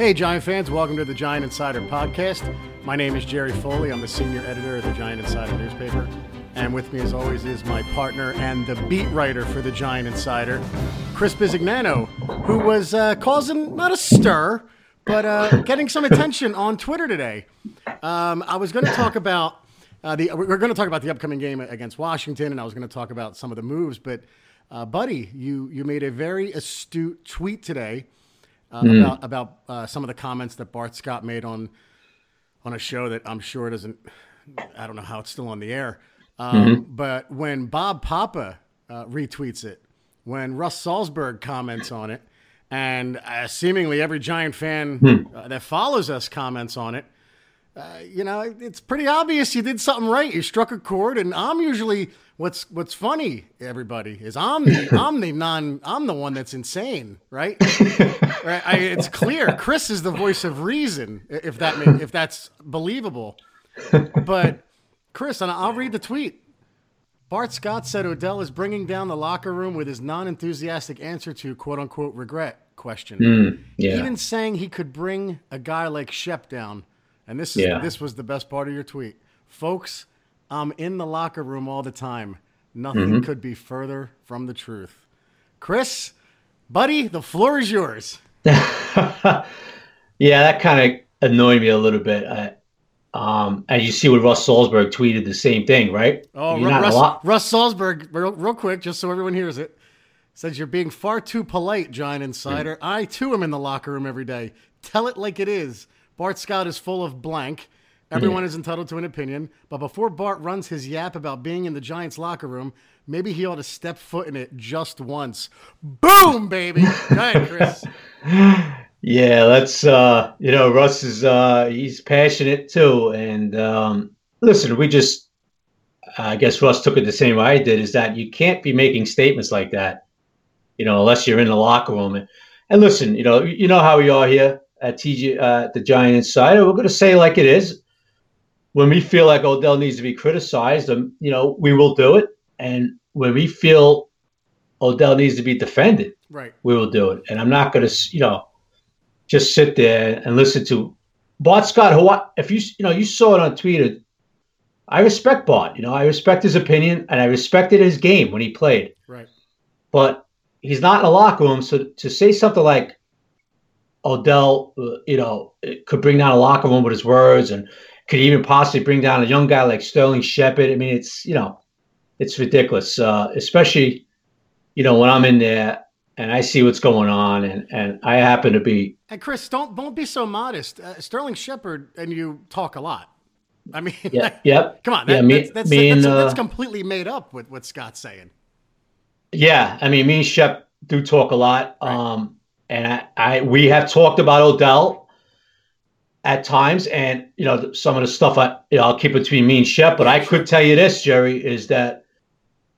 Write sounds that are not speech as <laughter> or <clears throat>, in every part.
Hey, Giant fans, welcome to the Giant Insider Podcast. My name is Jerry Foley. I'm the senior editor of the Giant Insider newspaper. And with me, as always, is my partner and the beat writer for the Giant Insider, Chris Bisignano, who was uh, causing not a stir, but uh, <laughs> getting some attention on Twitter today. Um, I was going to talk about uh, the. We're going to talk about the upcoming game against Washington, and I was going to talk about some of the moves. But, uh, buddy, you you made a very astute tweet today uh, mm. about about uh, some of the comments that Bart Scott made on on a show that I'm sure doesn't. I don't know how it's still on the air. Um, mm-hmm. But when Bob Papa uh, retweets it, when Russ Salzberg comments on it, and uh, seemingly every Giant fan uh, that follows us comments on it, uh, you know, it's pretty obvious you did something right. You struck a chord, and I'm usually what's what's funny. Everybody is I'm the <laughs> I'm the non I'm the one that's insane, right? right? I, it's clear. Chris is the voice of reason, if that may, if that's believable. But Chris, and I'll read the tweet. Bart Scott said Odell is bringing down the locker room with his non-enthusiastic answer to "quote unquote" regret question. Mm, yeah. Even saying he could bring a guy like Shep down and this is yeah. this was the best part of your tweet. Folks, I'm in the locker room all the time. Nothing mm-hmm. could be further from the truth. Chris, buddy, the floor is yours. <laughs> yeah, that kind of annoyed me a little bit. I, um, as you see, what Russ Salzberg tweeted the same thing, right? Oh, Russ, Russ Salzberg, real, real, quick, just so everyone hears it, says you're being far too polite, Giant Insider. Mm. I too am in the locker room every day. Tell it like it is. Bart Scott is full of blank. Everyone yeah. is entitled to an opinion, but before Bart runs his yap about being in the Giants locker room, maybe he ought to step foot in it just once. Boom, baby. Go ahead, Chris. <laughs> yeah, let's uh you know, Russ is uh he's passionate too. And um listen, we just I guess Russ took it the same way I did, is that you can't be making statements like that, you know, unless you're in the locker room. And, and listen, you know, you know how we are here at TG uh, the Giant Insider. We're going to say like it is. When we feel like Odell needs to be criticized, um, you know, we will do it. And when we feel Odell needs to be defended, right, we will do it. And I'm not going to, you know, just sit there and listen to Bart Scott. Who, if you, you know, you saw it on Twitter. I respect Bart. You know, I respect his opinion and I respected his game when he played. Right. But he's not in the locker room, so to say something like Odell, uh, you know, could bring down a locker room with his words and could even possibly bring down a young guy like Sterling Shepard. I mean, it's, you know, it's ridiculous, uh, especially, you know, when I'm in there and I see what's going on and, and I happen to be. And Chris, don't, don't be so modest. Uh, Sterling Shepard and you talk a lot. I mean, yeah, yep. come on. That, yeah, me, that's, that's, me that's, and, that's, uh, completely made up with what Scott's saying. Yeah. I mean, me and Shep do talk a lot. Right. Um, and I, I we have talked about Odell at times, and you know some of the stuff I you know, I'll keep between me and Shep. But I could tell you this, Jerry, is that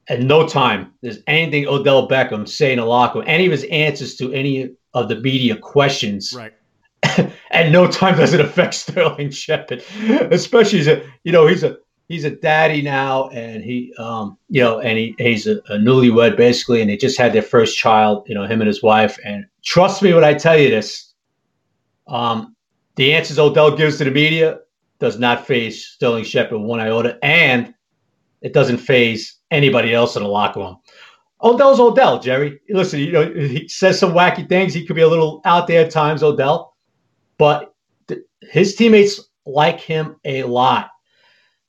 at no time there's anything Odell Beckham saying a locker room, any of his answers to any of the media questions, right. <laughs> at no time does it affect Sterling Shepard, especially as a you know he's a he's a daddy now, and he um you know and he he's a, a newlywed basically, and they just had their first child, you know him and his wife, and trust me when I tell you this. Um, the answers Odell gives to the media does not phase Sterling Shepard one iota, and it doesn't phase anybody else in the locker room. Odell's Odell, Jerry. Listen, you know he says some wacky things. He could be a little out there at times, Odell, but th- his teammates like him a lot.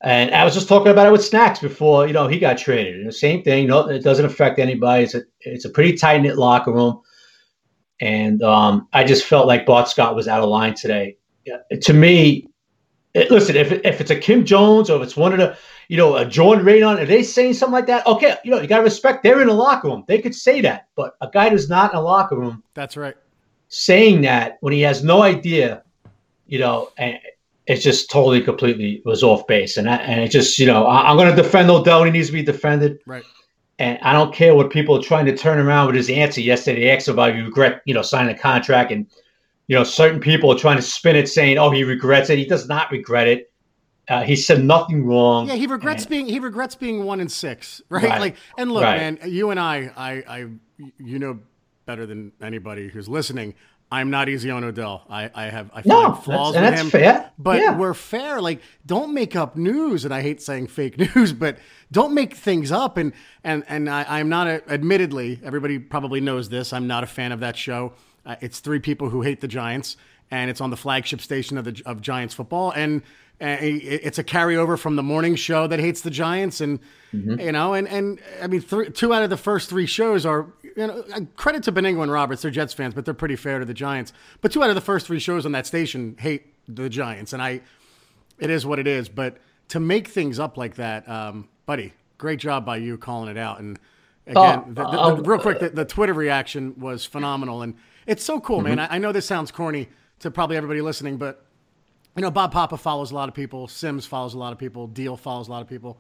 And I was just talking about it with Snacks before, you know, he got traded. And the same thing, no, it doesn't affect anybody. It's a it's a pretty tight knit locker room. And um, I just felt like Bart Scott was out of line today. Yeah, to me, it, listen, if, if it's a Kim Jones or if it's one of the, you know, a Jordan Raanan, if they saying something like that, okay, you know, you got to respect they're in the locker room. They could say that. But a guy who's not in a locker room. That's right. Saying that when he has no idea, you know, and it's just totally, completely was off base. And, and it just, you know, I, am going to defend Odell. He needs to be defended. Right. And I don't care what people are trying to turn around with his answer yesterday. They asked about you regret, you know, signing a contract, and you know, certain people are trying to spin it, saying, "Oh, he regrets it." He does not regret it. Uh, he said nothing wrong. Yeah, he regrets and, being he regrets being one in six, <laughs> right? right. Like, and look, right. man, you and I, I, I, you know better than anybody who's listening. I'm not easy on Odell. I, I have I No, flaws with that's him. fair. But Yeah. we're fair. Like, don't make up news. And I hate saying fake <laughs> news, but don't make things up. And and and I, I'm not a, admittedly. Everybody probably knows this. I'm not a fan of that show. Uh, it's three people who hate the Giants, and it's on the flagship station of the of Giants football. And uh, it's a carryover from the morning show that hates the Giants, and you know, and and I mean, three, two out of the first three shows are you know uh, credit to Benigno and Roberts, they're Jets fans, but they're pretty fair to the Giants. But two out of the first three shows on that station hate the Giants, and I, it is what it is. But to make things up like that, um, buddy, great job by you calling it out. And again, Oh, the, the, the- um, real quick, the, the Twitter reaction was phenomenal, and it's so cool, man. I, I know this sounds corny to probably everybody listening, but you know, Bob Papa follows a lot of people. Simms follows a lot of people. Deal follows a lot of people.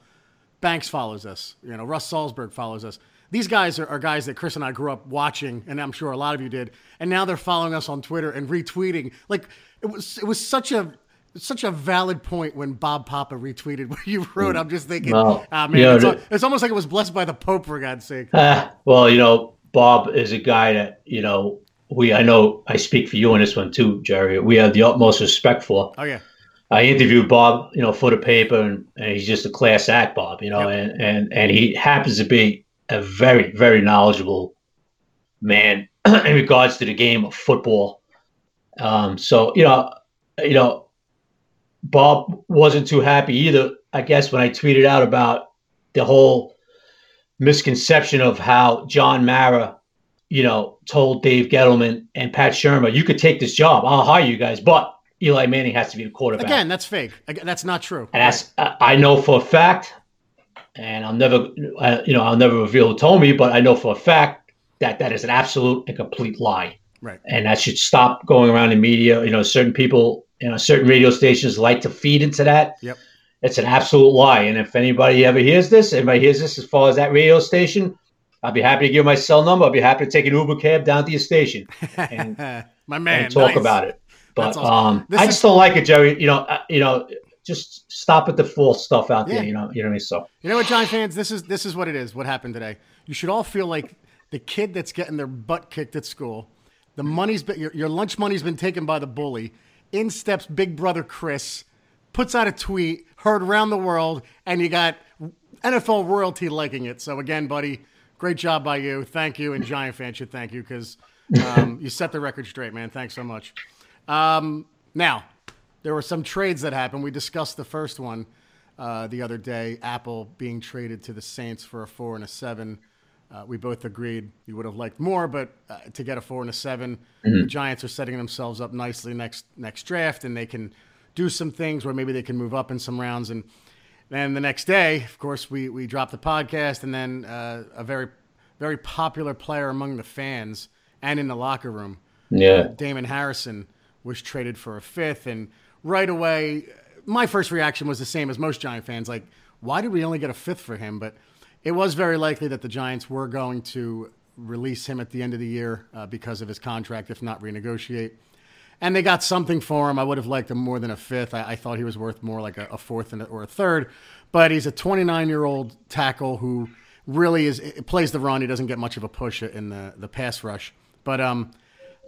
Banks follows us. You know, Russ Salzberg follows us. These guys are, are guys that Chris and I grew up watching, and I'm sure a lot of you did. And now they're following us on Twitter and retweeting. Like it was, it was such a such a valid point when Bob Papa retweeted what you wrote. I'm just thinking, ah, man, yeah, it's, al- it's almost like it was blessed by the Pope for God's sake. Ah, <laughs> well, you know, Bob is a guy that you know we. I know I speak for you on this one too, Jerry. We have the utmost respect for. Oh yeah, I interviewed Bob, you know, for the paper, and, and he's just a class act, Bob. You know, Yep. and, and and he happens to be a very very knowledgeable man <clears throat> in regards to the game of football. Um, so you know, you know, Bob wasn't too happy either. I guess when I tweeted out about the whole misconception of how John Mara, you know, told Dave Gettleman and Pat Shurmur, "You could take this job. I'll hire you guys, but Eli Manning has to be the quarterback." again, that's fake. Again, That's not true. and that's I I know for a fact, and I'll never, uh, you know, I'll never reveal who told me, but I know for a fact that that is an absolute and complete lie, Right. and that should stop going around in media. You know, certain people, you know, certain radio stations like to feed into that. Yep. It's an absolute lie, and if anybody ever hears this, anybody hears this as far as that radio station, I'll be happy to give my cell number. I'll be happy to take an Uber cab down to your station <laughs> and, My man, and talk nice. about it. But awesome. um, I is- just don't like it, Jerry. You know, uh, you know, just stop at the false stuff out Yeah. there. You know, you know what I mean. So You know what, Giant fans? This is this is what it is. What happened today? You should all feel like the kid that's getting their butt kicked at school. The money's been your, your lunch money's been taken by the bully. In steps Big Brother Chris, puts out a tweet heard around the world, and you got NFL royalty liking it. So again, buddy, great job by you. Thank you, and Giant fans should thank you because um, you set the record straight, man. Thanks so much. Um, now, there were some trades that happened. We discussed the first one uh, the other day. Apple being traded to the Saints for a four and a seven. Uh, we both agreed you would have liked more, but uh, to get a four and a 7 the Giants are setting themselves up nicely next next draft, and they can do some things where maybe they can move up in some rounds. And then the next day, of course, we we dropped the podcast, and then uh, a very very popular player among the fans and in the locker room, yeah, Damon Harrison was traded for a fifth, and right away, my first reaction was the same as most Giant fans. Like, why did we only get a fifth for him? But it was very likely that the Giants were going to release him at the end of the year uh, because of his contract, if not renegotiate. And they got something for him. I would have liked him more than a fifth. I, I thought he was worth more like a, a fourth a, or a third. But he's a 29 year old tackle who really is plays the run. He doesn't get much of a push in the, the pass rush. But um,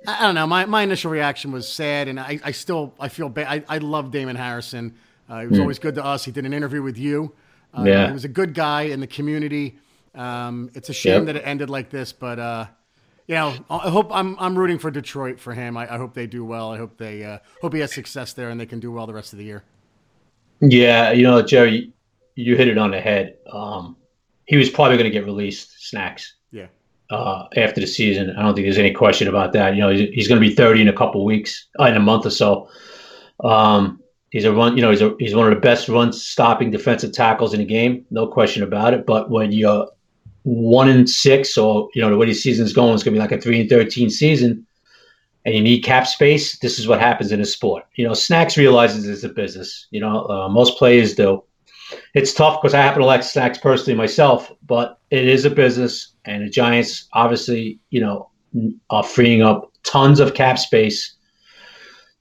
I don't know. My, my initial reaction was sad, and I, I still I feel bad. I, I love Damon Harrison. Uh, he was always good to us. He did an interview with you. Uh, Yeah. He was a good guy in the community. Um, it's a shame Yep. that it ended like this, but uh, you know, I hope I'm I'm rooting for Detroit for him. I, I hope they do well. I hope they uh, hope he has success there and they can do well the rest of the year. yeah. You know, Jerry, you hit it on the head. Um, he was probably going to get released. Snacks. Uh, after the season. I don't think there's any question about that. You know, he's, he's going to be 30 in a couple weeks, uh, in a month or so. Um, he's a run, you know, he's a, he's one of the best run stopping defensive tackles in the game, no question about it. But when you're one and six, or you know the way the season's going, it's going to be like a three and 13 season, and you need cap space. This is what happens in a sport. You know, Snacks realizes it's a business. You know, uh, most players do. It's tough because I happen to like Snacks personally myself, but it is a business, and the Giants obviously, you know, are freeing up tons of cap space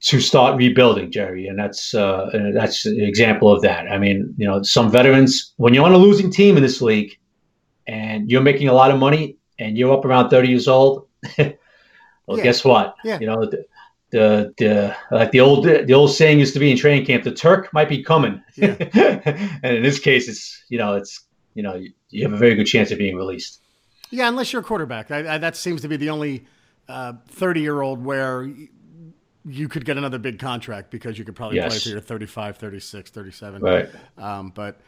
to start rebuilding, Jerry, and that's uh, that's an example of that. I mean, you know, some veterans when you're on a losing team in this league, and you're making a lot of money, and you're up around 30 years old. <laughs> Well, yeah. guess what? Yeah. You know, the, the, the like the old the old saying used to be in training camp, the Turk might be coming. Yeah. <laughs> and in this case, it's you know, it's you know, you, you, have a very good chance of being released. Yeah, unless you're a quarterback. I, I, that seems to be the only 30 uh, year old where you could get another big contract because you could probably yes. play till you're 35, 36, 37. Right. Um, but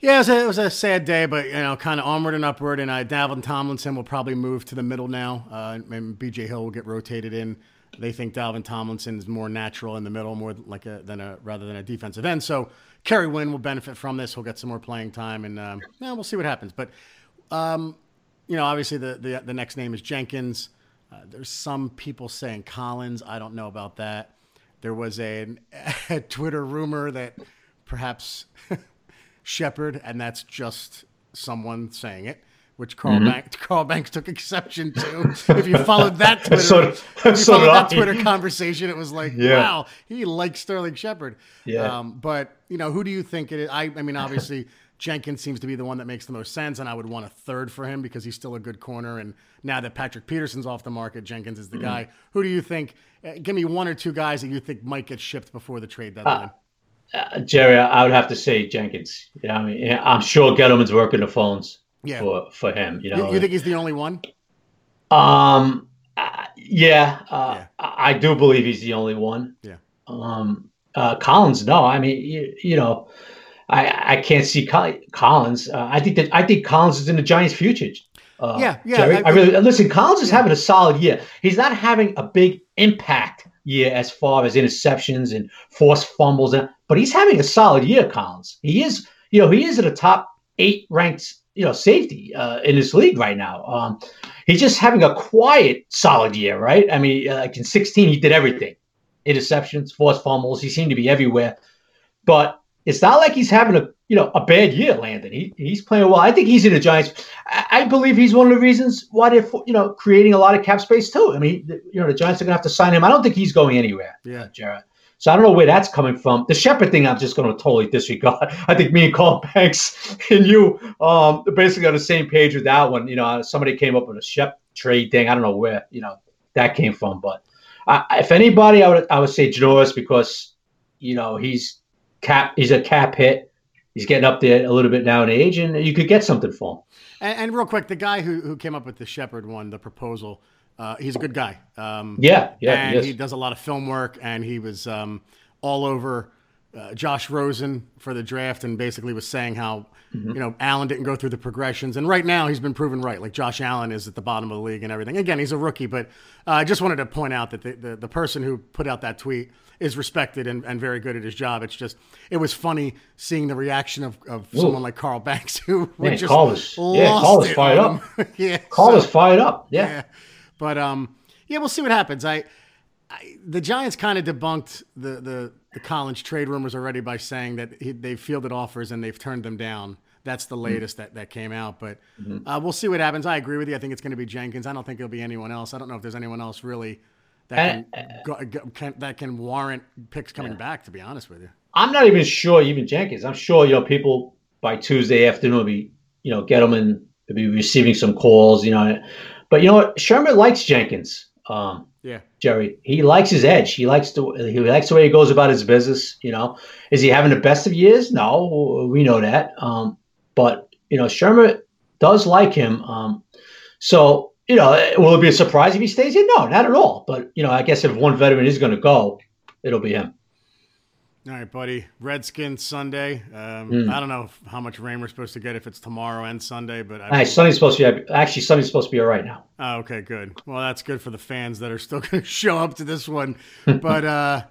yeah, it was, a, it was, a, sad day, but you know, kind of onward and upward. And uh, Dalvin Tomlinson will probably move to the middle now, uh, and BJ Hill will get rotated in. They think Dalvin Tomlinson is more natural in the middle, more like a than a rather than a defensive end. So Kerry Wynn will benefit from this. He'll get some more playing time, and um, yeah, we'll see what happens. But um, you know, obviously the, the the next name is Jenkins. Uh, there's some people saying Collins. I don't know about that. There was a, <laughs> a Twitter rumor that perhaps <laughs> Shepard, and that's just someone saying it, which Carl, mm-hmm. Banks, Carl Banks took exception to. if you followed that <laughs> Twitter, so, you so followed that Twitter conversation, it was like, yeah. wow, he likes Sterling Shepard. Yeah. Um, but you know, who do you think it is? I, I mean, obviously. <laughs> Jenkins seems to be the one that makes the most sense, and I would want a third for him because he's still a good corner. And now that Patrick Peterson's off the market, Jenkins is the mm-hmm. guy. Who do you think? Uh, give me one or two guys that you think might get shipped before the trade deadline. Uh, uh, Jerry, I would have to say Jenkins. Yeah, I mean, I'm sure Gettleman's working the phones yeah. for for him. You know, you, you think he's the only one? Um, uh, yeah, uh, yeah, I do believe he's the only one. Yeah. Um, uh, Collins, no. I mean, you, you know I, I can't see Collins. Uh, I think that I think Collins is in the Giants' future. Uh, yeah, yeah. Jerry. I, I really listen. Collins is having a solid year. He's not having a big impact year as far as interceptions and forced fumbles, and, but he's having a solid year. Collins. He is. You know, he is at a top eight ranked you know safety uh, in this league right now. Um, he's just having a quiet, solid year, right? I mean, uh, like in 16, he did everything: interceptions, forced fumbles. He seemed to be everywhere. But it's not like he's having a you know a bad year, Landon. He he's playing well. I think he's in the Giants. I, I believe he's one of the reasons why they're you know creating a lot of cap space too. I mean, you know, the Giants are gonna have to sign him. I don't think he's going anywhere. Yeah, Jared. So I don't know where that's coming from. The Shepard thing, I'm just going to totally disregard. <laughs> I think me and Carl <laughs> Banks and you um basically on the same page with that one. You know, somebody came up with a Shep trade thing. I don't know where you know that came from, but uh, if anybody, I would I would say Janoris because you know he's cap. He's a cap hit. He's getting up there a little bit now in age, and you could get something for him. And, and real quick, the guy who, who came up with the Shepard one, the proposal, uh, he's a good guy. Um, yeah, yeah, and he does a lot of film work, and he was um, all over uh, Josh Rosen for the draft, and basically was saying how mm-hmm. you know Allen didn't go through the progressions, and right now he's been proven right. Like Josh Allen is at the bottom of the league and everything. Again, he's a rookie, but uh, I just wanted to point out that the, the, the person who put out that tweet is respected and, and very good at his job. It's just it was funny seeing the reaction of, of someone like Carl Banks who Man, <laughs> just Carl was, yeah, Carl was fired up. <laughs> yeah, Carl so, was fired up. Yeah. yeah. But um, yeah, we'll see what happens. I, I the Giants kind of debunked the the the Collins trade rumors already by saying that he, they've fielded offers and they've turned them down. That's the mm-hmm. latest mm-hmm. that, that came out, but mm-hmm. uh, we'll see what happens. I agree with you. I think it's going to be Jenkins. I don't think it'll be anyone else. I don't know if there's anyone else really that can, go, can that can warrant picks coming yeah. back. To be honest with you, I'm not even sure. Even Jenkins, I'm sure you know people by Tuesday afternoon will be you know Gettleman will be receiving some calls. You know, but you know what? Shurmur likes Jenkins. Um, yeah, Jerry, he likes his edge. He likes the he likes the way he goes about his business. You know, is he having the best of years? No, we know that. Um, but you know, Shurmur does like him. Um, so you know, will it be a surprise if he stays here? No, not at all. But you know, I guess if one veteran is going to go, it'll be him. All right, buddy. Redskins Sunday. Um, mm. I don't know how much rain we're supposed to get if it's tomorrow and Sunday, but I Sunday's supposed to be actually Sunday's supposed to be all right now. Oh, okay, good. Well, that's good for the fans that are still <laughs> going to show up to this one. but <laughs> uh,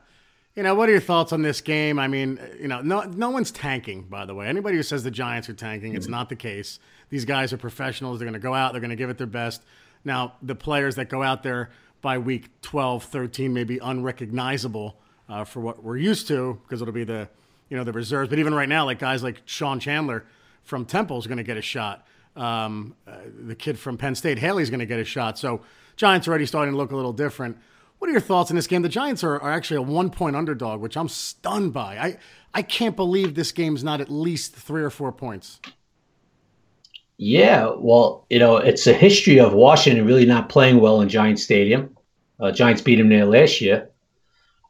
you know, what are your thoughts on this game? I mean, you know, no no one's tanking. By the way, anybody who says the Giants are tanking, mm. it's hmm. not the case. These guys are professionals. They're going to go out. They're going to give it their best. Now, the players that go out there by week 12, 13 may be unrecognizable uh, for what we're used to because it'll be the, you know, the reserves. But even right now, like guys like Sean Chandler from Temple is going to get a shot. Um, uh, the kid from Penn State, Haley's going to get a shot. So Giants already starting to look a little different. What are your thoughts on this game? The Giants are, are actually a one point underdog, which I'm stunned by. I, I can't believe this game's not at least three or four points. Yeah, well, you know, it's a history of Washington really not playing well in Giant Stadium. Uh, Giants beat him there last year.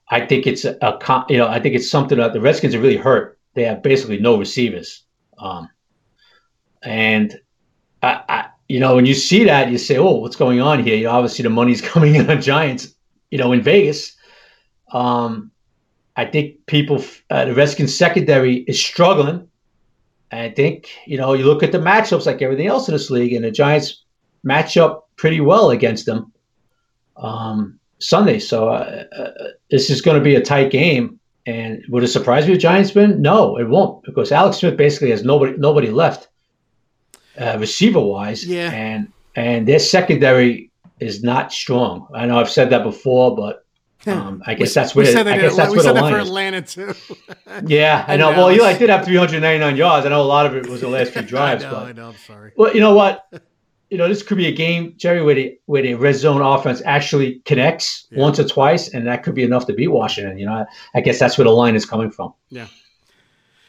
I think it's a, a you know I think it's something that the Redskins are really hurt. They have basically no receivers, um, and I, I, you know when you see that you say, oh, what's going on here? You know, obviously the money's <laughs> coming in on Giants. You know, in Vegas, um, I think people uh, the Redskins secondary is struggling. I think you know you look at the matchups like everything else in this league, and the Giants match up pretty well against them. Um, Sunday. So uh, uh, this is going to be a tight game. And would it surprise me if Giants win? No, it won't, because Alex Smith basically has nobody nobody left uh, receiver wise. Yeah. And and their secondary is not strong. I know I've said that before, but um, I guess that's what we said that, I guess that's we what said the that for. Atlanta too. <laughs> Yeah, <laughs> I know. Well. Eli did have 399 yards. I know a lot of it was the last few <laughs> drives, I know, but I know. I'm sorry. well, you know what? You know, this could be a game, Jerry, where the where the red zone offense actually connects Yeah. once or twice, and that could be enough to beat Washington. You know, I, I guess that's where the line is coming from. Yeah,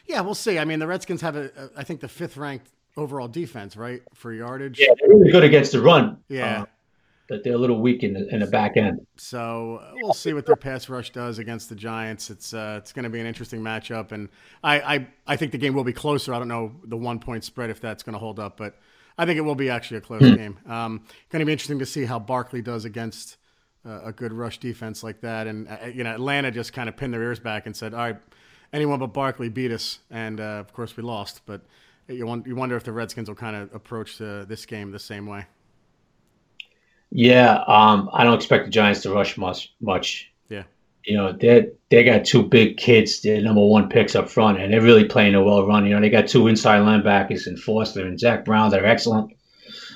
yeah, we'll see. I mean, the Redskins have a, a I think the fifth ranked overall defense, right, for yardage. Yeah, they're really good against the run. Yeah. uh, but they're a little weak in the in the back end. So uh, we'll see what their pass rush does against the Giants. It's uh, it's going to be an interesting matchup, and I, I I think the game will be closer. I don't know the one point spread if that's going to hold up, but I think it will be actually a close game. Um, going to be interesting to see how Barkley does against uh, a good rush defense like that. And uh, you know, Atlanta just kind of pinned their ears back and said, "All right, anyone but Barkley beat us," and uh, of course we lost. But you want, you wonder if the Redskins will kind of approach this game the same way. Yeah, um, I don't expect the Giants to rush much. Much. You know, they they got two big kids, they're number one picks up front, and they're really playing a well run. You know, they got two inside linebackers in Foster and Zach Brown that are excellent.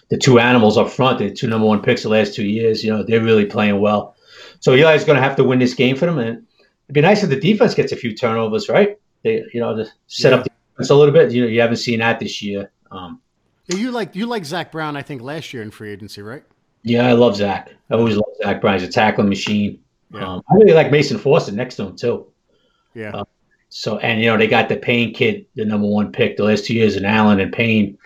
The two animals up front, the two number one picks the last two years, you know, they're really playing well. So Eli's going to have to win this game for them, and it'd be nice if the defense gets a few turnovers, right? They, you know, to set Yeah. up the defense a little bit. You know, you haven't seen that this year. Um, Yeah, you like you like Zach Brown, I think last year in free agency, right? Yeah, I love Zach. I always love Zach Brown. He's a tackling machine. Yeah. Um, I really like Mason Foster next to him too. Yeah. Uh, So, and you know, they got the Payne kid, the number one pick the last two years, in Allen and Payne,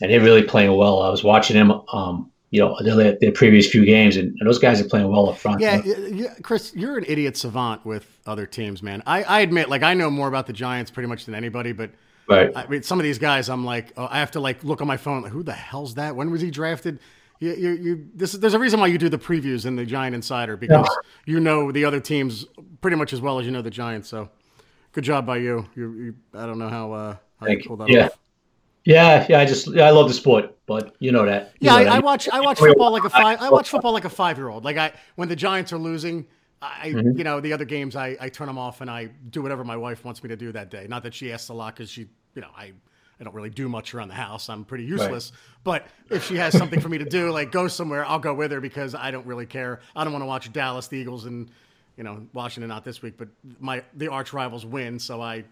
and they're really playing well. I was watching them, um, you know, their, their previous few games, and, and those guys are playing well up front. Yeah, y- y- Chris, you're an idiot savant with other teams, man. I, I admit, like, I know more about the Giants pretty much than anybody, but right. I mean, some of these guys, I'm like, oh, I have to like look on my phone, like, who the hell's that? When was he drafted? You, you, you this there's a reason why you do the previews in the Giant Insider because you know the other teams pretty much as well as you know the Giants. So, good job by you. You, you I don't know how uh, how Thank you you. pulled that Yeah. off. Yeah, yeah. I just, yeah, I love the sport, but you know that. You Yeah, know I, that. I watch I watch football like a five. I watch football like a five year old. Like I when the Giants are losing, I Mm-hmm. you know the other games I, I turn them off and I do whatever my wife wants me to do that day. Not that she asks a lot because she you know I I don't really do much around the house. I'm pretty useless. But if she has something for me to do, like go somewhere, I'll go with her because I don't really care. I don't want to watch Dallas, the Eagles, and you know Washington not this week, but my the arch rivals win, so I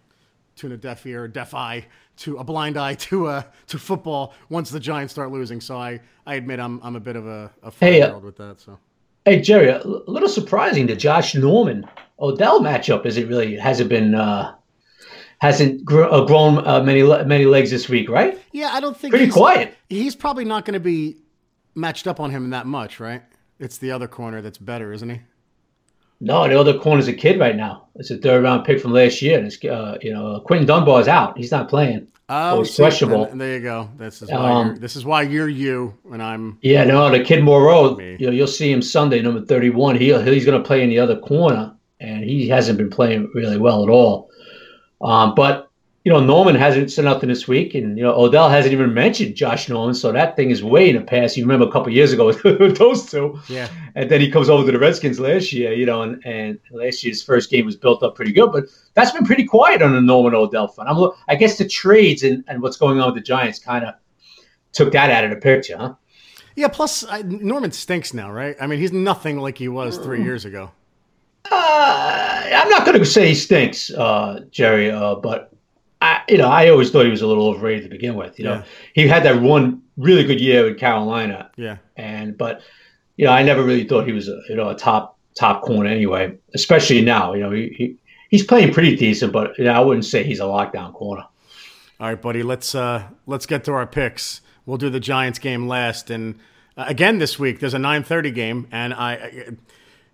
tune a deaf ear, deaf eye to a blind eye to uh, to football once the Giants start losing. So I, I admit I'm I'm a bit of a, a Hey, uh, with that. So Hey Jerry, a little surprising the Josh Norman Odell matchup. Is it really hasn't been uh, hasn't gr- uh, grown uh, many le- many legs this week, right? yeah, I don't think Pretty he's, quiet. He's probably not going to be matched up on him that much, right? It's the other corner that's better, isn't he? No, the other corner's a kid right now. It's a third round pick from last year. And it's, uh, you know, Quinton Dunbar is out. He's not playing. Oh, see, questionable. and there you go. This is why Um, you're, this is why you're you and I'm. Yeah, no, the kid Moreau. Me. You know, you'll see him Sunday, number thirty-one. He he's going to play in the other corner, and he hasn't been playing really well at all. Um, but you know, Norman hasn't said nothing this week, and you know, Odell hasn't even mentioned Josh Norman, so that thing is way in the past. You remember a couple years ago <laughs> with those two, Yeah, and then he comes over to the Redskins last year. You know, and, and last year's first game was built up pretty good, but that's been pretty quiet on the Norman Odell front. I'm, I guess the trades and, and what's going on with the Giants kind of took that out of the picture, huh? yeah. Plus, I, Norman stinks now, right? I mean, he's nothing like he was three years ago. Uh, I'm not going to say he stinks, uh, Jerry, uh, but I, you know, I always thought he was a little overrated to begin with. You know, Yeah. he had that one really good year in Carolina, Yeah, and but you know, I never really thought he was a you know a top top corner anyway. Especially now, you know, he, he he's playing pretty decent, but you know, I wouldn't say he's a lockdown corner. All right, buddy. Let's uh, let's get to our picks. We'll do the Giants game last, and uh, again this week there's a 9:30 game, and I, I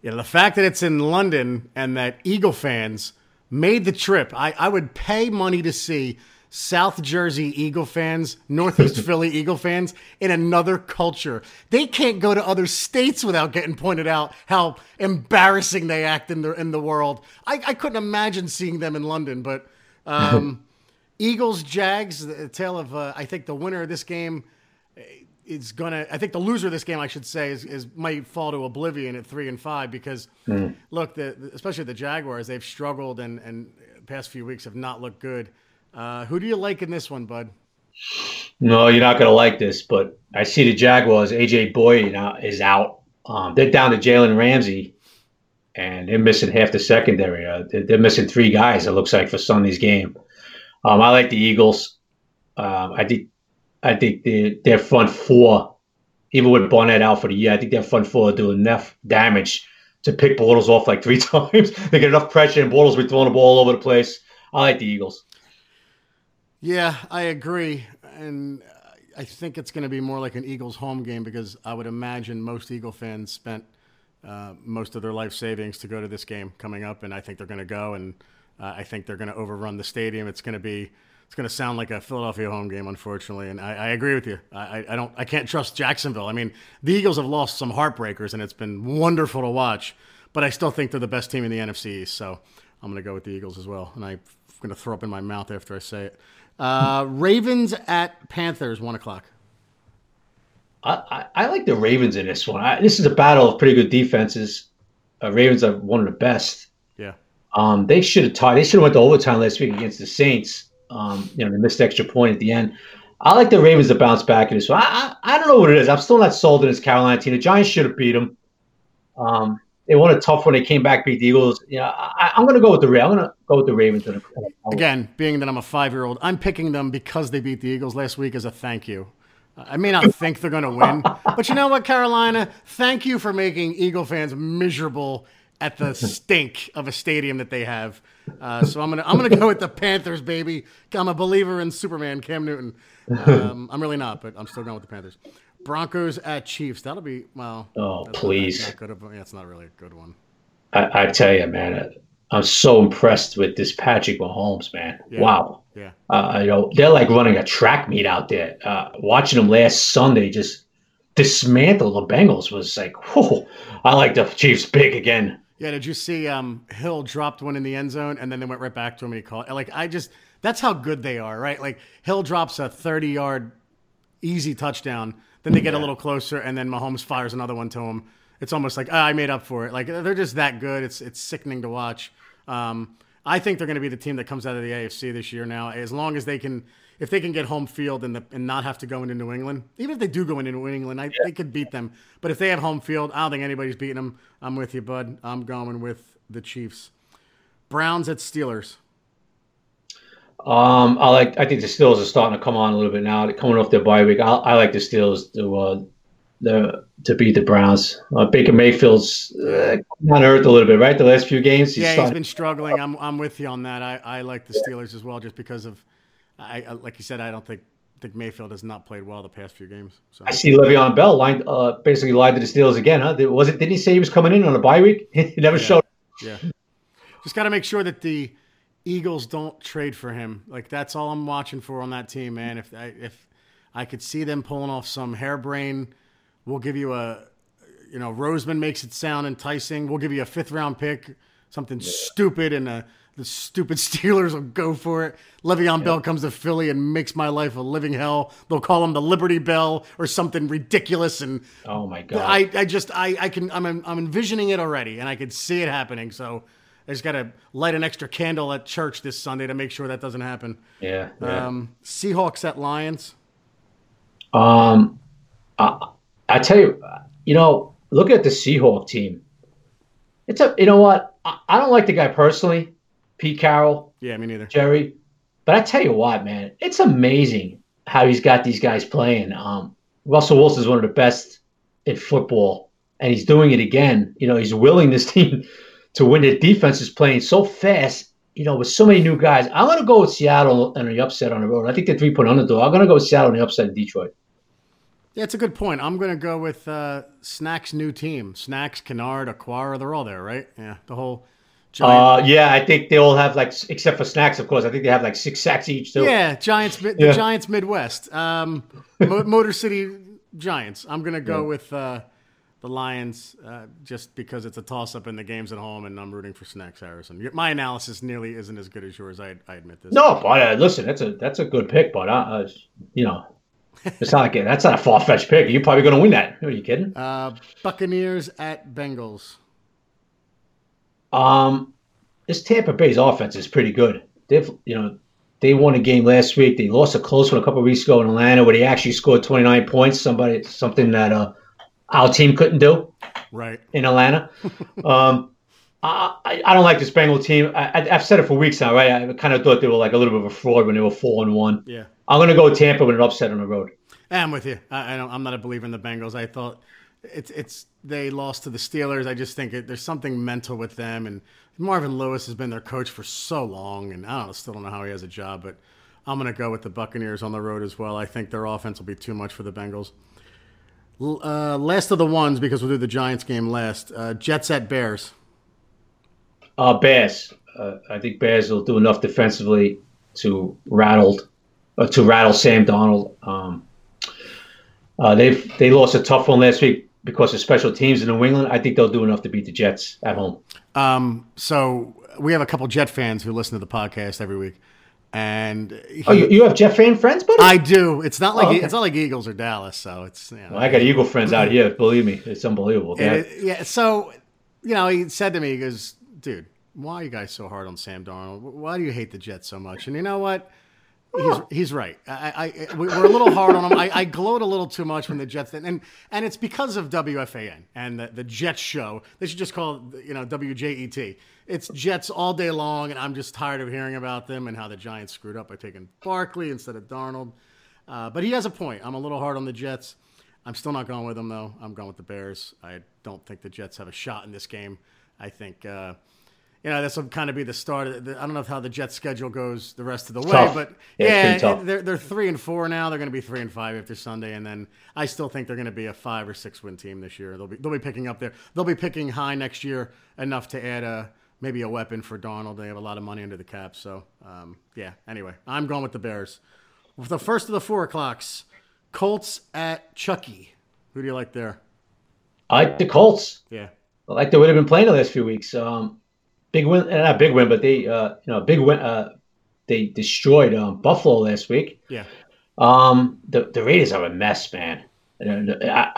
Yeah, the fact that it's in London and that Eagle fans made the trip, I, I would pay money to see South Jersey Eagle fans, Northeast <laughs> Philly Eagle fans in another culture. They can't go to other states without getting pointed out how embarrassing they act in the in the world. I, I couldn't imagine seeing them in London, but <laughs> um, Eagles Jags, the tale of uh, I think the winner of this game is gonna. I think the loser of this game, I should say, is, is might fall to oblivion at three and five because mm. look, the, especially the Jaguars, they've struggled and and past few weeks have not looked good. Uh, who do you like in this one, bud? No, you're not gonna like this, but I see the Jaguars. AJ now is out. Um, they're down to Jalen Ramsey, and they're missing half the secondary. Uh, they're, they're, missing three guys. It looks like for Sunday's game. Um, I like the Eagles. Um, I think I think they, their front four, even with Barnett out for the year, I think their front four doing enough damage to pick Bortles off like <laughs> three times. they get enough pressure, and Bortles be throwing the ball all over the place. I like the Eagles. Yeah, I agree, and I think it's going to be more like an Eagles home game because I would imagine most Eagle fans spent uh, most of their life savings to go to this game coming up, and I think they're going to go, and uh, I think they're going to overrun the stadium. It's going to be it's going to sound like a Philadelphia home game, unfortunately. And I, I agree with you. I, I, don't. I can't trust Jacksonville. I mean, the Eagles have lost some heartbreakers, and it's been wonderful to watch. But I still think they're the best team in the NFC East. So I'm going to go with the Eagles as well. And I'm going to throw up in my mouth after I say it. Uh, <laughs> Ravens at Panthers, one o'clock. I, I, like the Ravens in this one. I, this is a battle of pretty good defenses. Uh, Ravens are one of the best. Yeah. Um, they should have tied. They should have went to overtime last week against the Saints. Um, you know, they missed extra point at the end. I like the Ravens to bounce back in this one. I, I, I don't know what it is. I'm still not sold in this Carolina team. The Giants should have beat them. Um, they won a tough one. they came back, beat the Eagles. You know, I, am going to go with the I'm going to go with the Ravens. Again, being that I'm a five year old, I'm picking them because they beat the Eagles last week as a thank you. I may not think they're going to win, <laughs> but you know what, Carolina? Thank you for making Eagle fans miserable at the stink of a stadium that they have. Uh, so I'm gonna I'm gonna <laughs> go with the Panthers, baby. I'm a believer in Superman, Cam Newton. Um, I'm really not, but I'm still going with the Panthers. Broncos at Chiefs. That'll be well. Oh please! Not, not yeah, it's not really a good one. I, I, tell you, man, I'm so impressed with this Patrick Mahomes, man. Yeah. Wow. Yeah. Uh, you know, they're like running a track meet out there. Uh, watching them last Sunday, just dismantle the Bengals was like, whoa. I like the Chiefs big again. Yeah, did you see um, Hill dropped one in the end zone and then they went right back to him and he called like I just that's how good they are, right? Like Hill drops a 30 yard easy touchdown, then they get yeah. a little closer and then Mahomes fires another one to him. It's almost like oh, I made up for it. Like they're just that good. It's it's sickening to watch. Um, I think they're going to be the team that comes out of the AFC this year now, as long as they can if they can get home field and, the, and not have to go into New England, even if they do go into New England, I, yeah. they could beat them. But if they have home field, I don't think anybody's beating them. I'm with you, bud. I'm going with the Chiefs. Browns at Steelers. Um, I like. I think the Steelers are starting to come on a little bit now. They're coming off their bye week. I, I like the Steelers to uh, the to beat the Browns. Uh, Baker Mayfield's uh, on earth a little bit, right? The last few games. He's yeah, he's been struggling. I'm I'm with you on that. I, I like the Steelers as well, just because of I, I like you said, I don't think think Mayfield has not played well the past few games. So. I see Le'Veon Bell lined, uh, basically lied to the Steelers again, huh? Was it? Did he say he was coming in on a bye week? <laughs> he never yeah. showed. Yeah, just got to make sure that the Eagles don't trade for him. Like that's all I'm watching for on that team, man. If I if I could see them pulling off some harebrained, we'll give you a, you know, Roseman makes it sound enticing. We'll give you a fifth round pick, something yeah. stupid and a the stupid <laughs> Steelers will go for it. Le'Veon Bell comes to Philly and makes my life a living hell. They'll call him the Liberty Bell or something ridiculous. And oh my god, I, I just I, I can I'm I'm envisioning it already, and I can see it happening. So I just got to light an extra candle at church this Sunday to make sure that doesn't happen. Yeah. yeah. Um, Seahawks at Lions. Um, I, I tell you, you know, look at the Seahawk team. It's a you know what I, I don't like the guy personally Pete Carroll. Yeah, me neither. Jerry. But I tell you what, man, it's amazing how he's got these guys playing. Um, Russell Wilson is one of the best in football, and he's doing it again. You know, he's willing this <laughs> team to win. The defense is playing so fast. You know, with so many new guys, I'm going to go with Seattle and the upset on the road. I think they're three point underdog. I'm going to go with Seattle and the upset in Detroit. Yeah, it's a good point. I'm going to go with uh, Snacks' new team. Snacks, Kennard, Okwara, they're all there, right? Yeah, the whole. Giant... Uh, yeah, I think they all have like, except for Snacks, of course. I think they have like six sacks each. Too. Yeah, Giants, the yeah. Giants Midwest, um, <laughs> Motor City Giants. I'm going to go yeah. with uh, the Lions uh, just because it's a toss-up in the games at home, and I'm rooting for Snacks Harrison. My analysis nearly isn't as good as yours. I, I admit this. No, but uh, listen, that's a that's a good pick, but uh, you know it's not like. That's not a far fetched pick. You're probably going to win that. Are you kidding? Uh, Buccaneers at Bengals. Um, this Tampa Bay's offense is pretty good. They've, you know, they won a game last week. They lost a close one a couple weeks ago in Atlanta, where they actually scored 29 points. Somebody, something that uh, our team couldn't do. Right in Atlanta. <laughs> um, I, I don't like this Bengal team. I, have said it for weeks now, right? I kind of thought they were like a little bit of a fraud when they were four and one. Yeah. I'm going to go Tampa with an upset on the road. I'm with you. I, I am not a believer in the Bengals. I thought it's it's they lost to the Steelers. I just think it, there's something mental with them. And Marvin Lewis has been their coach for so long, and I don't know, still don't know how he has a job. But I'm going to go with the Buccaneers on the road as well. I think their offense will be too much for the Bengals. Uh, last of the ones because we'll do the Giants game last. Uh, Jets at Bears. Uh, Bears. Uh, I think Bears will do enough defensively to rattle uh, to rattle Sam Darnold. Um, uh, they've they lost a tough one last week because of special teams in New England. I think they'll do enough to beat the Jets at home. Um, so we have a couple Jet fans who listen to the podcast every week. And he, oh, you, you have Jet fan friends, buddy? I do. It's not like oh, okay. it's not like Eagles or Dallas, so it's. You know, well, I got Eagle friends out here. Believe me, it's unbelievable. Yeah. It, yeah. So, you know, he said to me, he goes, "Dude, why are you guys so hard on Sam Darnold? Why do you hate the Jets so much?" And you know what? He's, he's right. I, I, we're a little hard on him. I, I gloat a little too much when the Jets, and and it's because of WFAN and the, the Jets show. They should just call it, you know, WJET. It's Jets all day long, and I'm just tired of hearing about them and how the Giants screwed up by taking Barkley instead of Darnold. Uh, but he has a point. I'm a little hard on the Jets. I'm still not going with them, though. I'm going with the Bears. I don't think the Jets have a shot in this game. I think. Uh, you know, this will kind of be the start. Of the, I don't know how the Jets schedule goes the rest of the way, tough. but yeah, yeah they're they're three and four now. They're going to be three and five after Sunday, and then I still think they're going to be a five or six win team this year. They'll be they'll be picking up there. They'll be picking high next year enough to add a maybe a weapon for Darnold. They have a lot of money under the cap, so um, yeah. Anyway, I'm going with the Bears. With the first of the four o'clocks, Colts at Chucky. Who do you like there? I like the Colts. Yeah, I like they would have been playing the last few weeks. Um, big win, uh, not big win, but they, uh, you know, big win. Uh, they destroyed um, Buffalo last week. Yeah. Um, the the Raiders are a mess, man. I,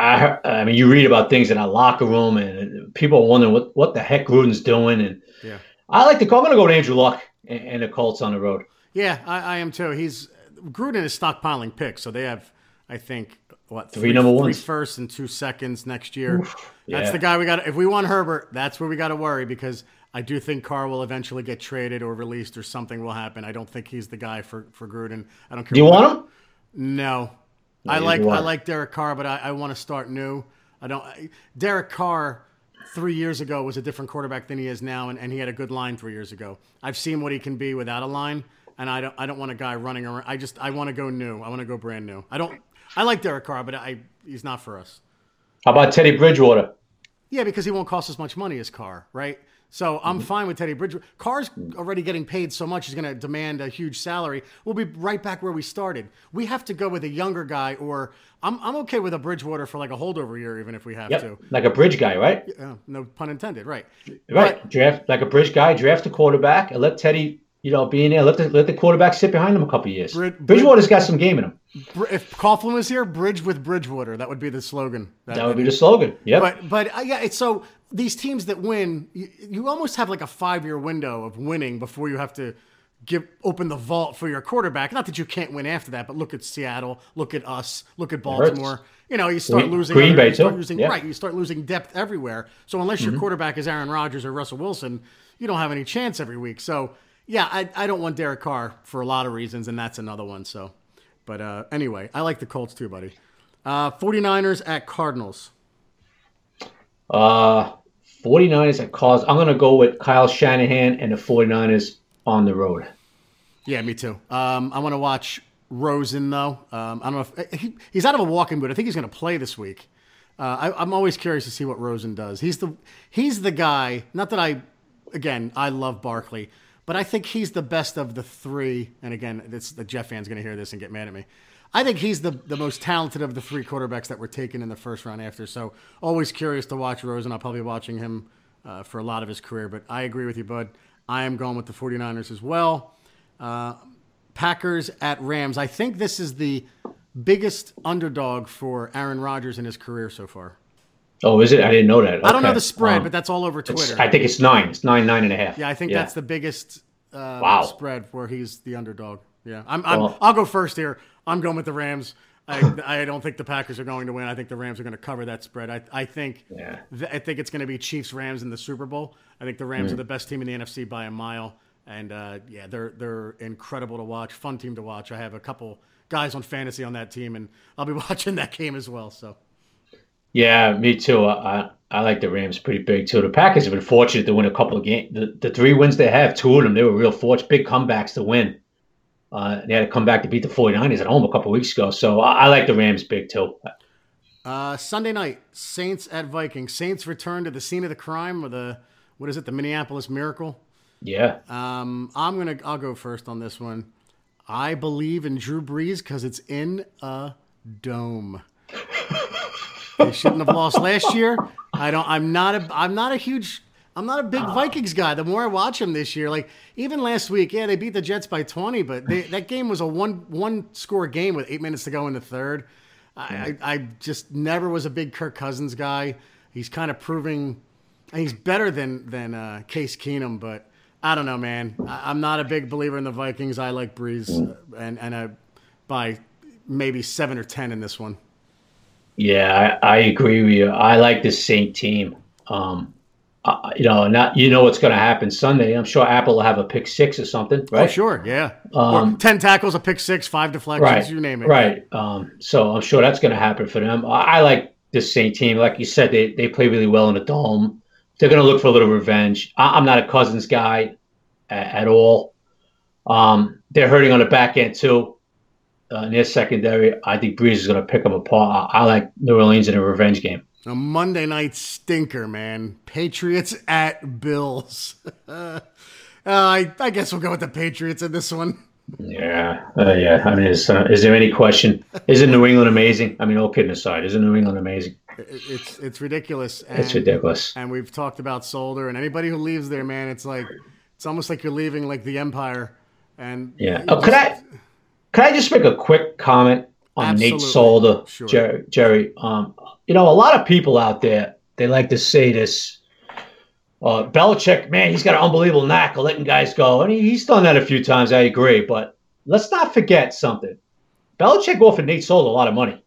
I, I mean, you read about things in our locker room, and people are wondering what, what the heck Gruden's doing. And yeah, I like to. call. I'm going to go to Andrew Luck and, and, the Colts on the road. Yeah, I, I am too. He's Gruden is stockpiling picks, so they have, I think, what three, three number ones, three first and two seconds next year. Oof, yeah. That's the guy we got. If we want Herbert, that's where we got to worry because I do think Carr will eventually get traded or released or something will happen. I don't think he's the guy for, for Gruden. I don't care. Do you want him? No. no I like I like Derek Carr, but I, I want to start new. I don't. I, Derek Carr three years ago was a different quarterback than he is now, and, and he had a good line three years ago. I've seen what he can be without a line, and I don't I don't want a guy running around. I just I want to go new. I want to go brand new. I don't. I like Derek Carr, but I he's not for us. How about Teddy Bridgewater? Yeah, because he won't cost as much money as Carr, right? So I'm mm-hmm. fine with Teddy Bridgewater. Carr's already getting paid so much; he's going to demand a huge salary. We'll be right back where we started. We have to go with a younger guy, or I'm I'm okay with a Bridgewater for like a holdover year, even if we have yep. to. Like a bridge guy, right? Yeah, no pun intended. Right. Right. But, draft like a bridge guy. Draft a quarterback and let Teddy, you know, be in there. Let the let the quarterback sit behind him a couple years. Brid- Bridgewater's got some game in him. If Coughlin was here, bridge with Bridgewater. That would be the slogan. That, that would be the slogan. Yeah. But but uh, yeah, it's so these teams that win, you, you almost have like a five year window of winning before you have to give open the vault for your quarterback. Not that you can't win after that, but look at Seattle, look at us, look at Baltimore. You know, you start losing Green Bay too. Losing, yeah. Right, you start losing depth everywhere. So unless your mm-hmm. quarterback is Aaron Rodgers or Russell Wilson, you don't have any chance every week. So yeah, I, I don't want Derek Carr for a lot of reasons, and that's another one. So, but uh, anyway, I like the Colts too, buddy. Uh, 49ers at Cardinals. Uh, 49ers at cause. I'm going to go with Kyle Shanahan and the 49ers on the road. Yeah, me too. Um, I want to watch Rosen though. Um, I don't know if eh, he, he's out of a walking boot. I think he's going to play this week. Uh, I, am always curious to see what Rosen does. He's the he's the guy. Not that I, again, I love Barkley, but I think he's the best of the three. And again, it's the Jet fans going to hear this and get mad at me. I think he's the, the most talented of the three quarterbacks that were taken in the first round after. So always curious to watch Rosen. I'll probably be watching him uh, for a lot of his career. But I agree with you, Bud. I am going with the 49ers as well. Uh, Packers at Rams. I think this is the biggest underdog for Aaron Rodgers in his career so far. Oh, is it? I didn't know that. Okay. I don't know the spread, um, but that's all over Twitter. I think it's nine. It's nine, nine and a half. Yeah, I think yeah. that's the biggest uh, wow. spread where he's the underdog. Yeah, I'm, I'm well, I'll go first here. I'm going with the Rams. I, <laughs> I don't think the Packers are going to win. I think the Rams are going to cover that spread. I, I think yeah. th- I think it's going to be Chiefs Rams in the Super Bowl. I think the Rams mm. are the best team in the NFC by a mile, and uh, yeah, they're they're incredible to watch. Fun team to watch. I have a couple guys on fantasy on that team, and I'll be <laughs> watching that game as well. So. Yeah, me too. I, I like the Rams pretty big too. The Packers have been fortunate to win a couple of games. The, the three wins they have, two of them, they were real fortunate, big comebacks to win. Uh, they had to come back to beat the 49ers at home a couple weeks ago. So I, I like the Rams big too. Uh, Sunday night, Saints at Vikings. Saints return to the scene of the crime with the what is it, the Minneapolis Miracle? Yeah. Um, I'm gonna I'll go first on this one. I believe in Drew Brees because it's in a dome. they shouldn't have lost last year. I don't. I'm not a. I'm not a huge I'm not a big Vikings guy. The more I watch them this year, like even last week, yeah, they beat the Jets by 20, but they, that game was a one one score game with eight minutes to go in the third. I, I, I just never was a big Kirk Cousins guy. He's kind of proving he's better than than uh, Case Keenum, but I don't know, man. I, am not a big believer in the Vikings. I like Brees, and and uh, by maybe seven or ten in this one. Yeah, I, I agree with you. I like the Saint team. Um, uh, you know, not you know what's going to happen Sunday. I'm sure Apple will have a pick six or something, oh, right? Oh, sure, yeah. Um, ten tackles, a pick six, five deflections, right, you name it. Right. Um, so I'm sure that's going to happen for them. I, I, like this same team, like you said, they they play really well in the dome. They're going to look for a little revenge. I, am not a Cousins guy at, at all. Um, they're hurting on the back end too. Uh, in their secondary, I think Brees is going to pick them apart. I, I like New Orleans in a revenge game. A Monday night stinker, man. Patriots at Bills. <laughs> uh, I, I guess we'll go with the Patriots in this one. Yeah, uh, yeah. I mean, is, uh, is there any question? Isn't New England amazing? I mean, all kidding aside, isn't New England amazing? It's it's ridiculous. And, it's ridiculous. And we've talked about Solder, and anybody who leaves there, man, it's like it's almost like you're leaving like the Empire. And yeah. Oh, just, could I could I just make a quick comment on Nate Solder, sure. Jerry? Jerry um, you know, a lot of people out there, they like to say this. Uh, Belichick, man, he's got an unbelievable knack of letting guys go. And he, he's done that a few times, I agree. But let's not forget something. Belichick offered Nate Solder a lot of money.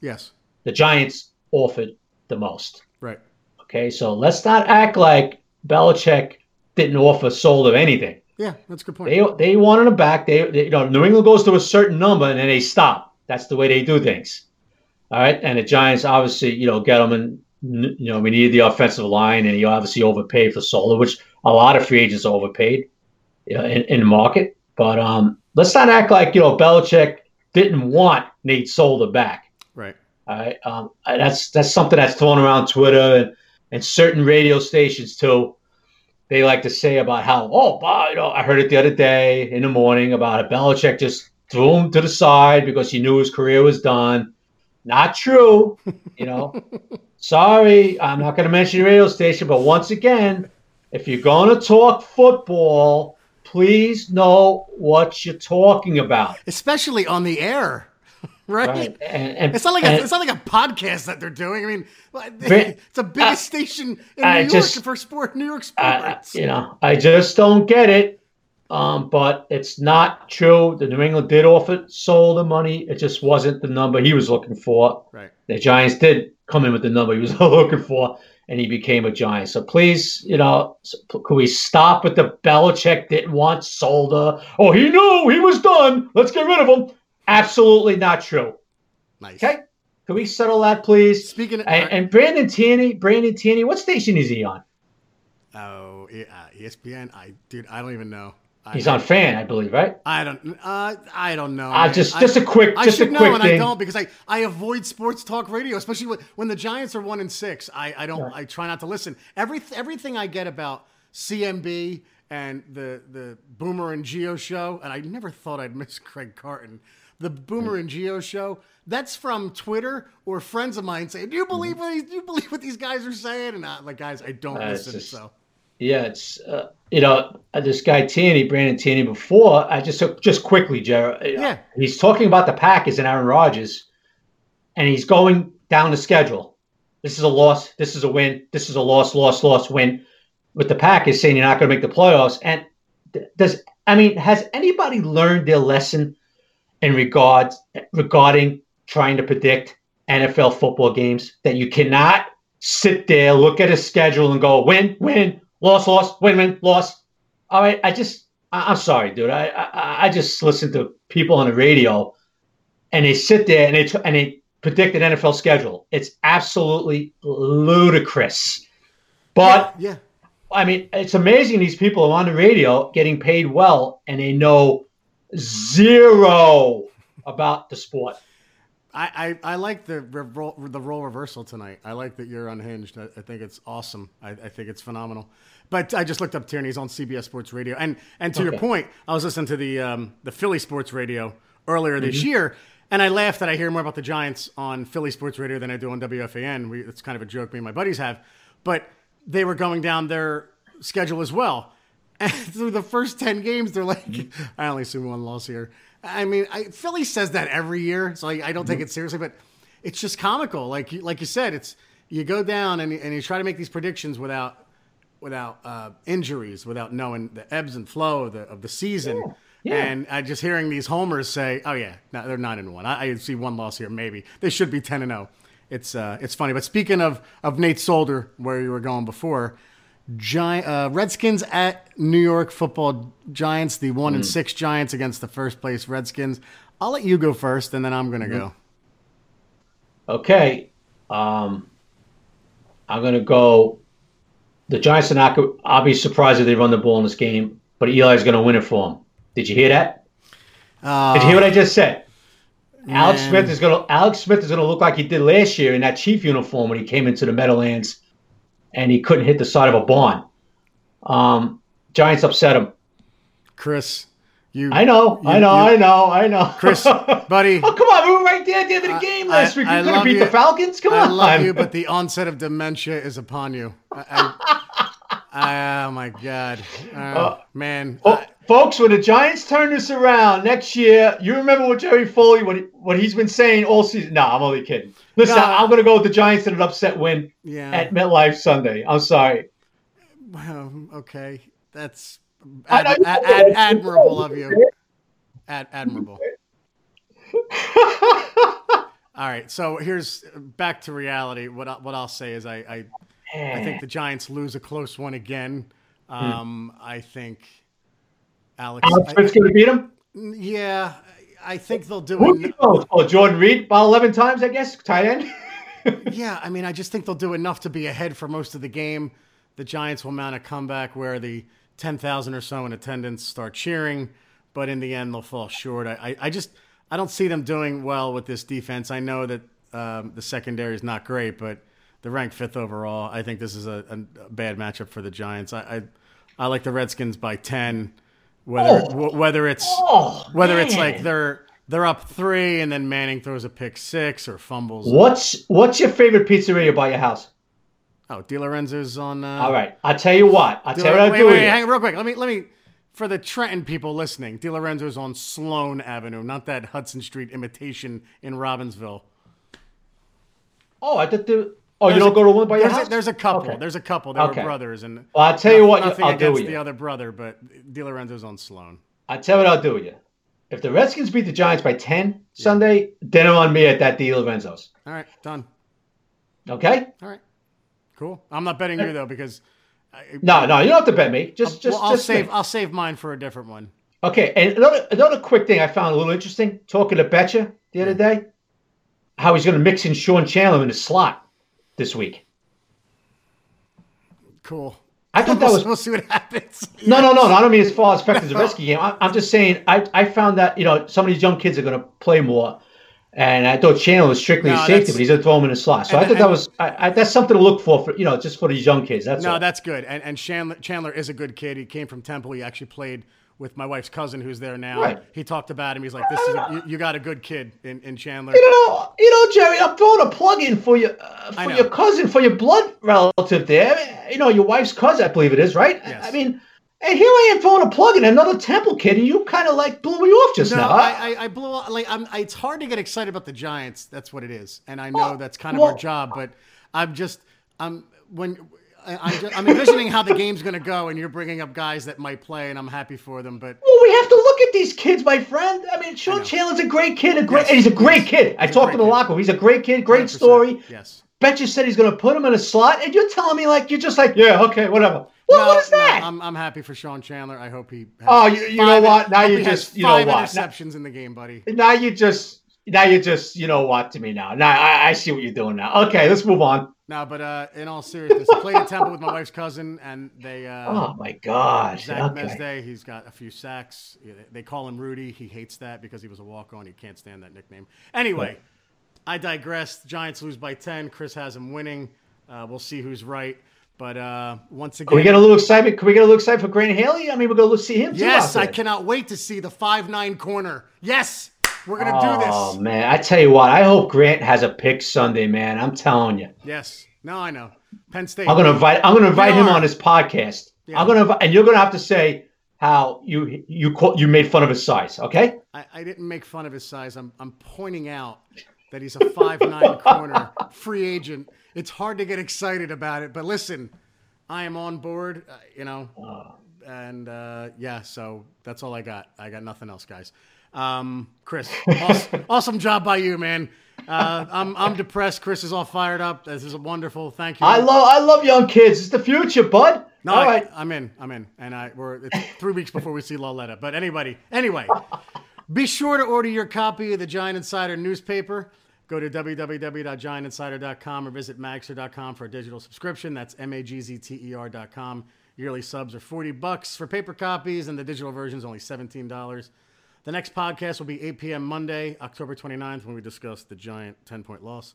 Yes. The Giants offered the most. Right. Okay, so let's not act like Belichick didn't offer Solder anything. Yeah, that's a good point. They they wanted him back. They, they, you know New England goes to a certain number and then they stop. That's the way they do things. All right, and the Giants obviously, you know, Gettleman. You know, we needed the offensive line, and he obviously overpaid for Solder, which a lot of free agents overpaid in, in the market. But um, let's not act like you know Belichick didn't want Nate Solder back. Right. All right. Um, that's that's something that's thrown around Twitter and, and certain radio stations too. They like to say about how oh, you know, I heard it the other day in the morning about a Belichick just threw him to the side because he knew his career was done not true. You know, <laughs> sorry, I'm not going to mention your radio station, but once again, if you're going to talk football, please know what you're talking about, especially on the air. <laughs> Right, right. And, and, it's not like and, a, it's not like a podcast that they're doing. I mean, <laughs> it's the biggest station in New York for sport, New York sports. You know, I just don't get it. Um, but it's not true. The New England did offer Solder money. It just wasn't the number he was looking for. Right. The Giants did come in with the number he was <laughs> looking for, and he became a Giant. So please, you know, could we stop with the Belichick didn't want Solder? Oh, he knew he was done. Let's get rid of him. Absolutely not true. Nice. Okay. Can we settle that, please? Speaking of, and, and Brandon Tierney, Brandon Tierney, what station is he on? Oh, uh, ESPN. I dude, I don't even know. He's on fan, I believe, right? I don't. Uh, I don't know. Uh, just just a quick, I just a should quick know, and thing. I don't because I, I avoid sports talk radio, especially when, when the Giants are one and six. I, I don't. I try not to listen. Every everything I get about CMB and the the Boomer and Gio show, and I never thought I'd <laughs> miss Craig Carton. The Boomer and Gio show. That's from Twitter or friends of mine saying, "Do you believe what? These, do you believe what these guys are saying?" And I, like, guys, I don't Uh, listen. just- so Yeah, it's uh, you know uh, this guy Tierney, Brandon Tierney. Before I just just quickly, Jared. Yeah. he's talking about the Packers and Aaron Rodgers, and he's going down the schedule. This is a loss. This is a win. This is a loss. Loss. Loss. Win. With the Packers saying you're not going to make the playoffs, and does I mean has anybody learned their lesson in regards regarding trying to predict NFL football games that you cannot sit there, look at a schedule, and go win, win, loss, loss, win, win, loss. All right, I just, I, I'm sorry, dude. I, I, I just listen to people on the radio, and they sit there and they and they predict an NFL schedule. It's absolutely ludicrous. But yeah, I mean, it's amazing these people are on the radio getting paid well, and they know zero about the sport. I, I, I like the re- role, the role reversal tonight. I like that you're unhinged. I, I think it's awesome. I, I think it's phenomenal. But I just looked up Tierney's on CBS Sports Radio, and and to your point, I was listening to the um, the Philly Sports Radio earlier this year, and I laughed that I hear more about the Giants on Philly Sports Radio than I do on WFAN. We, it's kind of a joke me and my buddies have, but they were going down their schedule as well. <laughs> And through the first 10 games, they're like, I only see one loss here. I mean, I, Philly says that every year, so I, I don't take it seriously, but it's just comical. Like, you- like you said, it's you go down and, you- and you try to make these predictions without without uh, injuries, without knowing the ebbs and flow of the, of the season. Yeah. And I just hearing these homers say, "Oh yeah, no, they're nine and one. I, I see one loss here, maybe they should be ten and zero." It's uh, it's funny. But speaking of of Nate Solder, where you were going before, Giant uh, Redskins at New York Football Giants, the one and six Giants against the first place Redskins. I'll let you go first, and then I'm gonna go. Okay. Um, I'm going to go. The Giants are not. I'll be surprised if they run the ball in this game, but Eli's going to win it for them. Did you hear that? Uh, Did you hear what I just said? Alex. Smith is to. Alex Smith is going to look like he did last year in that Chief uniform when he came into the Meadowlands, and he couldn't hit the side of a barn. Um, Giants upset him. Chris, you. I know. I know. you- I know. I know. Chris, <laughs> buddy. Oh come on! We were right there at the end of the game last I- week. I You could have beat you. the Falcons. Come I on! love you, <laughs> but the onset of dementia is upon you. I, I, oh my god, Uh, Uh, man! Oh, folks, when the Giants turn this around next year, you remember what Jerry Foley, what, he, what he's been saying all season. No, I'm only kidding. Listen, No. I'm going to go with the Giants in an upset win yeah. at MetLife Sunday. I'm sorry. Well, okay, that's ad, ad, ad, admirable of you. Ad, admirable. <laughs> All right, so here's back to reality. What I, what I'll say is I, I I think the Giants lose a close one again. Um, I think Alex. Alex Smith's going to beat him. yeah, I think they'll do Who it. Oh, Jordan Reed, about 11 times, I guess, tight end. <laughs> Yeah, I mean, I just think they'll do enough to be ahead for most of the game. The Giants will mount a comeback where the 10,000 or so in attendance start cheering, but in the end, they'll fall short. I, I, I just I don't see them doing well with this defense. I know that um, the secondary is not great, but they're ranked fifth overall. I think this is a, a, bad matchup for the Giants. I, I I like the Redskins by 10, whether Oh. wh- whether it's Oh, whether it's like they're they're up three and then Manning throws a pick six or fumbles. What's what's your favorite pizzeria by your house? Oh, Di Lorenzo's on. Uh, All right, I'll tell you what. I'll tell you what I'll wait, wait, hang on real quick. Let me let me for the Trenton people listening. Di Lorenzo's on Sloan Avenue, not that Hudson Street imitation in Robbinsville. Oh, I thought the. Oh, you don't a- go to one by your There's house? a, there's a couple. Okay. There's a couple. They Okay. were brothers, and Well, I'll tell you what nothing I'll do against with the you. other brother, but Di Lorenzo's on Sloan. I'll tell you what I'll do with you. If the Redskins beat the Giants by 10 Sunday, dinner on me at that Di Lorenzo's. All right, done. Okay? All right, cool. I'm not betting you though because. I, No, no, you don't have to bet me. Just, just, well, I'll just save. me. I'll save mine for a different one. Okay, and another, another quick thing I found a little interesting talking to Bettcher the other day, how he's going to mix in Sean Chandler in the slot this week. Cool. I thought <laughs> that was. We'll see what happens. No, no, no, no. I don't mean as far as <laughs> the Gretzky game. I, I'm just saying I, I found that you know some of these young kids are going to play more, and I thought Chandler was strictly No, safety, but he's going to throw him in the slot. So And- I thought that was I, I, that's something to look for for you know just for these young kids. That's No, all. that's good. And, and Chandler, Chandler is a good kid. He came from Temple. He actually played with my wife's cousin, who's there now. Right. He talked about him. He's like, "This is a, you, you got a good kid in, in Chandler." You know, you know, Jerry, I'm throwing a plug in for your uh, for your cousin, for your blood relative there. You know, your wife's cousin, I believe it is, right? Yes. I mean, and here I am throwing a plug in another Temple kid, and you kind of like blew me off just No, now. I, I, I blew off- like I'm. It's hard to get excited about the Giants. That's what it is, and I know Well, that's kind of well- our job. But I'm just I'm when I'm, just, I'm envisioning how the game's going to go, and you're bringing up guys that might play, and I'm happy for them. But Well, we have to look at these kids, my friend. I mean, Sean. Chandler's a great kid, a great, Yes, and he's a great yes. kid. I He's talked to the locker room. He's a great kid, great 100%. story. Yes. Bettcher said he's going to put him in a slot, and you're telling me like you're just like, yeah, okay, whatever. Well, No, what is no, that? I'm, I'm happy for Sean Chandler. I hope he. Has Oh, you- you know what? Now you just- you know five what? interceptions in the game, buddy. now you just, now you just, you know what to me now. Now I, I see what you're doing now. Okay, let's move on. No, but uh, in all seriousness, I played at Temple with my wife's cousin, and they. Uh, Oh my gosh. Zach Okay. Mesday, he's got a few sacks. They call him Rudy. He hates that because he was a walk-on. He can't stand that nickname. Anyway, I digress. Giants lose by ten. Chris has him winning. Uh, we'll see who's right. But uh, once again, Can we get a little excitement? Can we get a little excitement for Grant Haley? I mean, we're to see him yes, I cannot wait to see the five-nine corner. Yes, we're gonna do this. Oh man, I tell you what, I hope Grant has a pick Sunday, man. I'm telling you. Yes. No, I know. Penn State. I'm gonna invite. I'm gonna invite him on his podcast. Yeah. I'm gonna, and you're gonna have to say how you you call, you made fun of his size. Okay? I, I didn't make fun of his size. I'm, I'm pointing out that he's a five nine <laughs> corner free agent. It's hard to get excited about it, but listen, I am on board. Uh, you know, and uh, yeah, so that's all I got. I got nothing else, guys. Um, Chris, awesome, <laughs> awesome job by you, man. Uh, I'm I'm depressed. Chris is all fired up. This is wonderful. Thank you. I love I love young kids. It's the future, bud. No, All I, right. I'm in. I'm in, and I we're it's three weeks before we see Lauletta. But anybody, anyway, be sure to order your copy of the Giant Insider newspaper. Go to www.giantinsider.com or visit magzter.com for a digital subscription. That's m-a-g-z-t-e-r.com. Yearly subs are 40 bucks for paper copies, and the digital version is only $17. The next podcast will be 8 p.m. Monday, October 29th, when we discuss the Giant 10-point loss.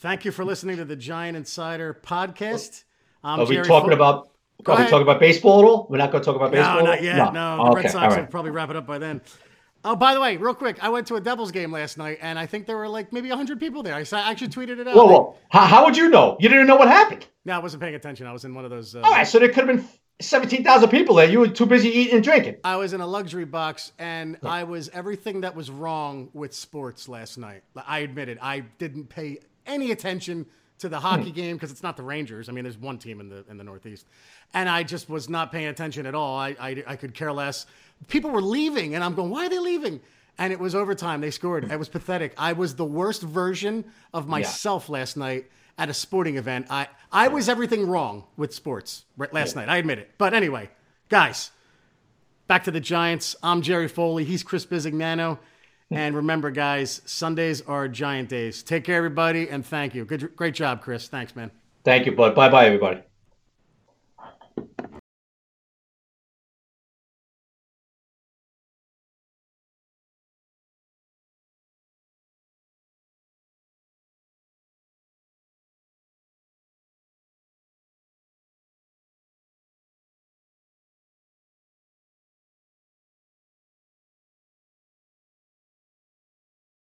Thank you for listening to the Giant Insider podcast. I'm Are we Jerry talking Fo- about? Go Are we talking about baseball at all? We're not going to talk about baseball. No, not yet. No, the okay, Red Sox all will probably wrap it up by then. Oh, by the way, real quick, I went to a Devils game last night, and I think there were like maybe 100 people there. I, saw, I actually tweeted it out. Whoa, whoa. How, how would you know? You didn't know what happened. No, I wasn't paying attention. I was in one of those. Uh, All right, so there could have been seventeen thousand people there. You were too busy eating and drinking. I was in a luxury box, and I was everything that was wrong with sports last night. I admit it. I didn't pay any attention to the hockey hmm. game because it's not the Rangers. I mean, there's one team in the in the Northeast, and I just was not paying attention at all. I I, I could care less. People were leaving, and I'm going, why are they leaving? And it was overtime. They scored. Hmm. It was pathetic. I was the worst version of myself last night at a sporting event. I I was everything wrong with sports last night. I admit it. But anyway, guys, back to the Giants. I'm Jerry Foley. He's Chris Bizignano. <laughs> And remember, guys, Sundays are Giant days. Take care, everybody, and thank you. Good, great job, Chris. Thanks, man. Thank you, bud. Bye, bye, everybody.